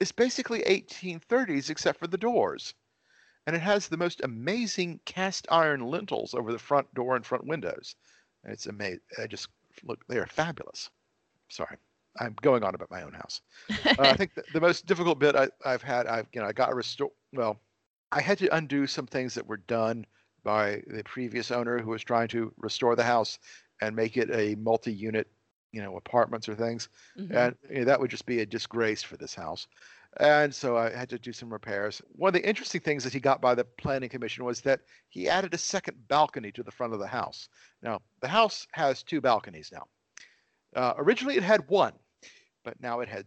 is basically 1830s except for the doors, and it has the most amazing cast iron lintels over the front door and front windows. And it's amazing. I just look, they are fabulous. Sorry. I'm going on about my own house. Uh, I think the, the, most difficult bit I, have had, I've you know, I got restore. Well, I had to undo some things that were done by the previous owner who was trying to restore the house and make it a multi-unit, you know, apartments or things, mm-hmm. and you know, that would just be a disgrace for this house. And so I had to do some repairs. One of the interesting things that he got by the planning commission was that he added a second balcony to the front of the house. Now, the house has two balconies now. Uh, originally, it had one, but now it had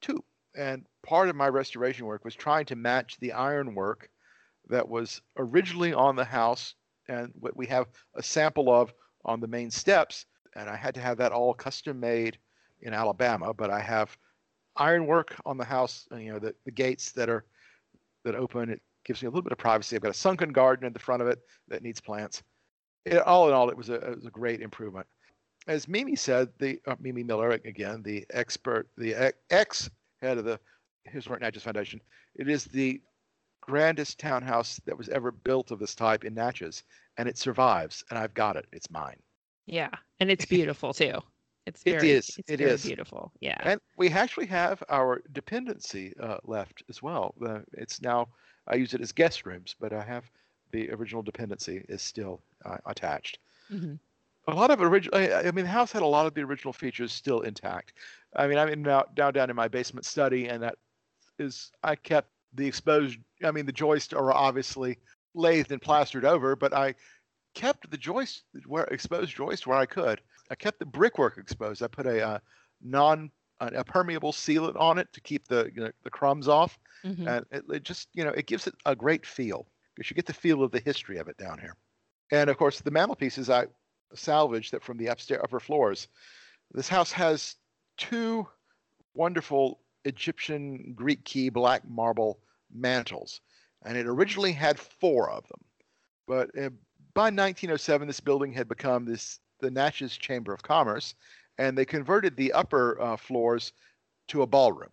two. And part of my restoration work was trying to match the ironwork that was originally on the house and what we have a sample of on the main steps. And I had to have that all custom made in Alabama, but I have ironwork on the house, you know, the, the gates that are that open. It gives me a little bit of privacy. I've got a sunken garden in the front of it that needs plants. It, all in all, it was a, it was a great improvement. As Mimi said, the uh, Mimi Miller again, the expert, the ex head of the Historic Natchez Foundation, it is the grandest townhouse that was ever built of this type in Natchez, and it survives. And I've got it. It's mine. Yeah, and it's beautiful too. It's very, it is. It's it very is. beautiful. Yeah. And we actually have our dependency uh, left as well. Uh, it's now I use it as guest rooms, but I have the original dependency is still uh, attached. Mm-hmm. A lot of original. I, I mean, the house had a lot of the original features still intact. I mean, I'm in now down down in my basement study, and that is I kept the exposed. I mean, the joists are obviously lathed and plastered over, but I kept the joist where exposed joist where I could. I kept the brickwork exposed. I put a uh, non a permeable sealant on it to keep the you know, the crumbs off, mm-hmm. and it, it, just you know it gives it a great feel because you get the feel of the history of it down here. And of course, the mantelpieces I salvaged that from the upstairs upper floors. This house has two wonderful Egyptian Greek key black marble mantles, and it originally had four of them, but uh, by 1907, this building had become this the Natchez Chamber of Commerce, and they converted the upper uh, floors to a ballroom.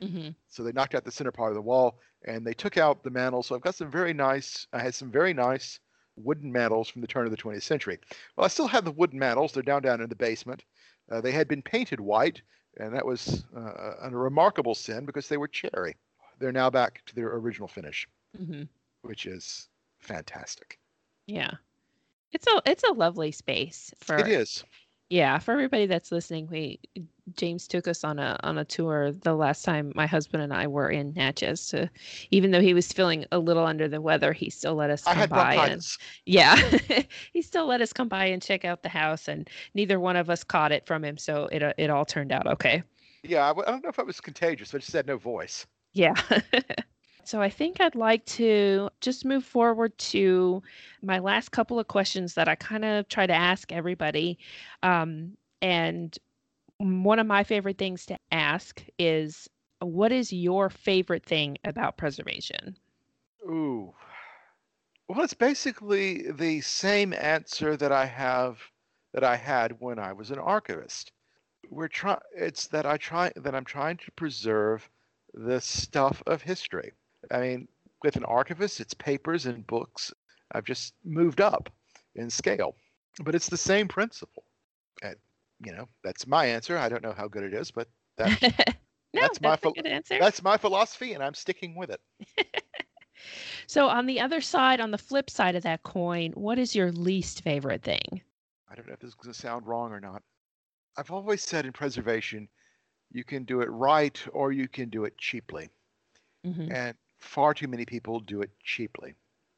Mm-hmm. So they knocked out the center part of the wall and they took out the mantles. So I've got some very nice. I had some very nice wooden mantles from the turn of the 20th century. Well, I still have the wooden mantles. They're down down in the basement. Uh, they had been painted white, and that was uh, a remarkable sin because they were cherry. They're now back to their original finish, mm-hmm. which is fantastic. Yeah. It's a it's a lovely space for It is. Yeah, for everybody that's listening, we James took us on a on a tour the last time my husband and I were in Natchez. To, even though he was feeling a little under the weather, he still let us I come by and yeah, he still let us come by and check out the house. And neither one of us caught it from him, so it it all turned out okay. Yeah, I, w- I don't know if it was contagious, but it just had no voice. Yeah. so I think I'd like to just move forward to my last couple of questions that I kind of try to ask everybody. Um, and one of my favorite things to ask is what is your favorite thing about preservation? Ooh. Well, it's basically the same answer that I have that I had when I was an archivist. We're trying it's that I try that I'm trying to preserve the stuff of history. I mean, with an archivist, it's papers and books. I've just moved up in scale, but it's the same principle. And, you know, that's my answer. I don't know how good it is, but that, no, that's my a phil- good answer. that's my philosophy, and I'm sticking with it. so on the other side, on the flip side of that coin, what is your least favorite thing? I don't know if this is going to sound wrong or not. I've always said in preservation, you can do it right or you can do it cheaply. Mhm. And far too many people do it cheaply.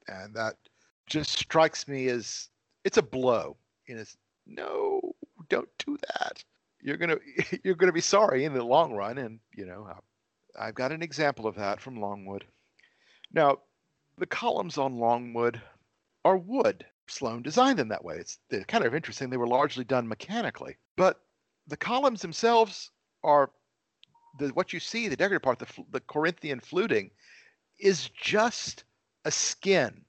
And that just strikes me as it's a blow. And it's no, don't do that. You're gonna you're gonna be sorry in the long run. And you know, I've got an example of that from Longwood. Now, the columns on Longwood are wood. Sloan designed them that way. It's kind of interesting. They were largely done mechanically, but the columns themselves are the what you see the decorative part, the the Corinthian fluting, is just a skin.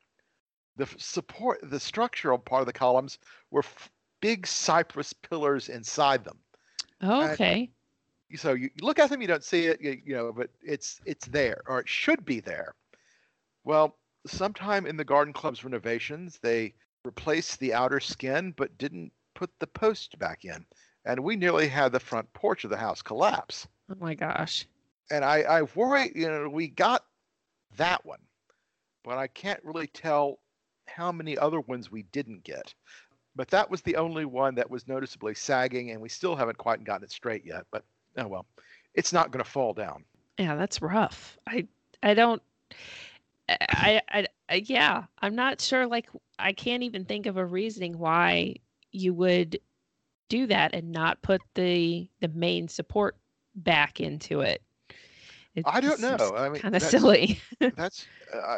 The support, the structural part of the columns were f- big cypress pillars inside them. Oh, okay. So you, you look at them, you don't see it, you, you know, but it's it's there, or it should be there. Well, sometime in the garden club's renovations, they replaced the outer skin, but didn't put the post back in, and we nearly had the front porch of the house collapse. Oh my gosh. And I, I worry, you know, we got that one, but I can't really tell how many other ones we didn't get. But that was the only one that was noticeably sagging, and we still haven't quite gotten it straight yet. But oh well, it's not going to fall down. Yeah, that's rough. I I don't I, I I yeah, I'm not sure like I can't even think of a reasoning why you would do that and not put the the main support back into it. It I don't know. I mean, kind of silly. That's uh,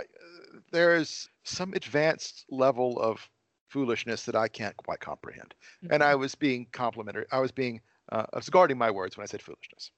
there is some advanced level of foolishness that I can't quite comprehend. And Mm-hmm. I was being complimentary. I was being uh, I was guarding my words when I said foolishness.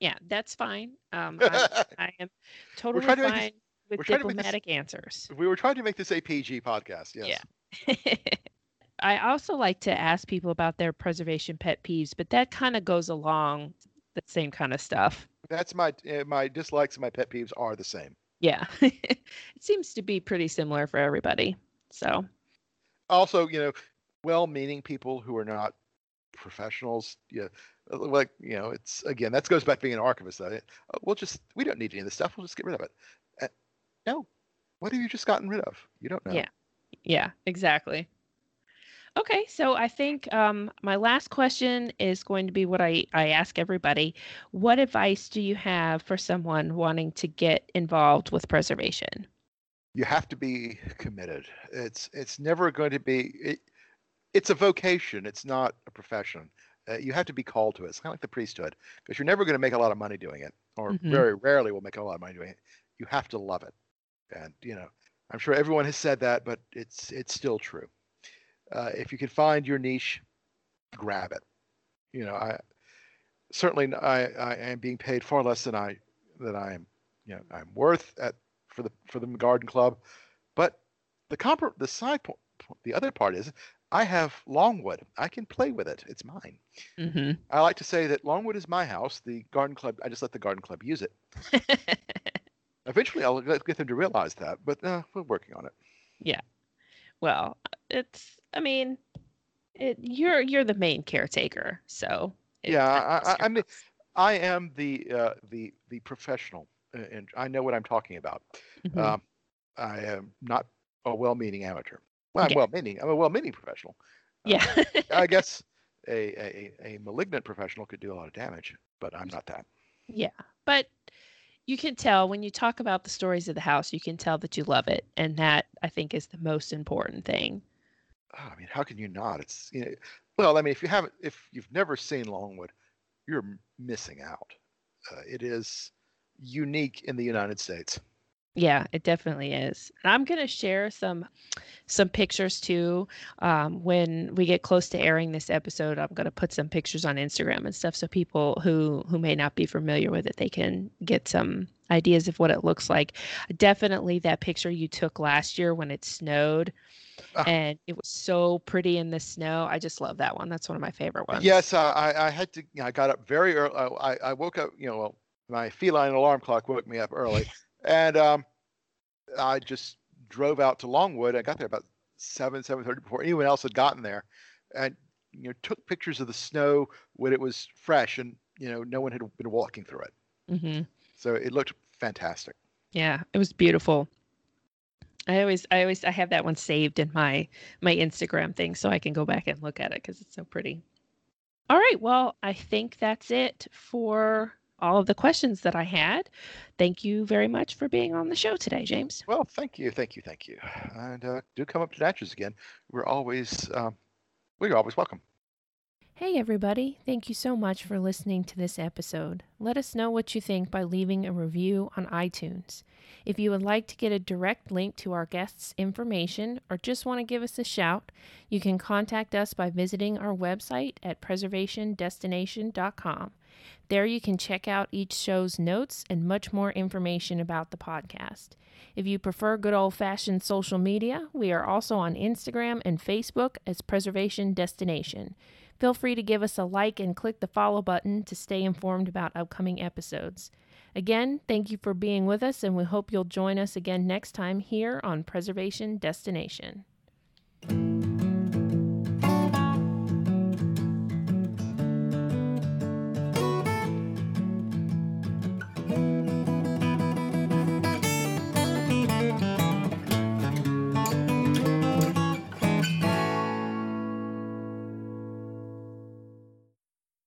yeah, that's fine. Um, I, I am totally trying to this- fine with we're trying to make this- answers. we were trying to make this a PG podcast. Yes. Yeah. I also like to ask people about their preservation pet peeves, but that kind of goes along the same kind of stuff. That's my uh, my dislikes and my pet peeves are the same. Yeah. it seems to be pretty similar for everybody. So, Also, you know, well-meaning people who are not professionals. Yeah, uh, like you know, it's again that goes back to being an archivist. Though. Uh, We'll just we don't need any of this stuff. We'll just get rid of it. Uh, no, what have you just gotten rid of? You don't know. Yeah. yeah, exactly. Okay, so I think um, my last question is going to be what I, I ask everybody. What advice do you have for someone wanting to get involved with preservation? you have to be committed. It's it's never going to be. It, it's a vocation. It's not a profession. Uh, you have to be called to it. It's kind of like the priesthood because you're never going to make a lot of money doing it, or Mhm. very rarely will make a lot of money doing it. You have to love it, and you know I'm sure everyone has said that, but it's it's still true. Uh, if you can find your niche, grab it. You know, I certainly I am being paid far less than I than I am you know I'm worth at for the for the garden club, but the comp the side po- po- the other part is I have Longwood. I can play with it. It's mine. hmm I like to say that Longwood is my house. The garden club I just let the garden club use it. Eventually, I'll get them to realize that, but uh, we're working on it. Well, it's I mean, it, you're you're the main caretaker, so yeah, I, I, I mean. I am the uh, the the professional, uh, and I know what I'm talking about. Mhm. Um, I am not a well-meaning amateur. Well, I'm well-meaning. I'm a well-meaning professional. Uh, yeah. I guess a, a a malignant professional could do a lot of damage, but I'm not that. Yeah, but you can tell when you talk about the stories of the house, you can tell that you love it, and that I think is the most important thing. Oh, I mean, how can you not? It's you know, well, I mean, if you haven't, if you've never seen Longwood, you're missing out. Uh, it is unique in the United States. Yeah, it definitely is. And I'm gonna share some some pictures too. Um, when we get close to airing this episode, I'm gonna put some pictures on Instagram and stuff so people who who may not be familiar with it, they can get some ideas of what it looks like. Definitely that picture you took last year when it snowed. Ah. And it was so pretty in the snow. I just love that one. That's one of my favorite ones. Yes, uh, I I had to. You know, I got up very early. I I woke up. You know, well, my feline alarm clock woke me up early, and um, I just drove out to Longwood. I got there about seven seven thirty before anyone else had gotten there, and you know took pictures of the snow when it was fresh, and you know no one had been walking through it, hmm so it looked fantastic. Yeah, it was beautiful. I always, I always, I have that one saved in my my Instagram thing, so I can go back and look at it because it's so pretty. All right, well, I think that's it for all of the questions that I had. Thank you very much for being on the show today, James. Well, thank you, thank you, thank you, and uh, do come up to Natchez again. We're always um, we're always welcome. Hey, everybody. Thank you so much for listening to this episode. Let us know what you think by leaving a review on iTunes. If you would like to get a direct link to our guests' information or just want to give us a shout, you can contact us by visiting our website at preservationdestination.com. There you can check out each show's notes and much more information about the podcast. If you prefer good old fashioned social media, we are also on Instagram and Facebook as Preservation Destination. Feel free to give us a like and click the follow button to stay informed about upcoming episodes. Again, thank you for being with us, and we hope you'll join us again next time here on Preservation Destination.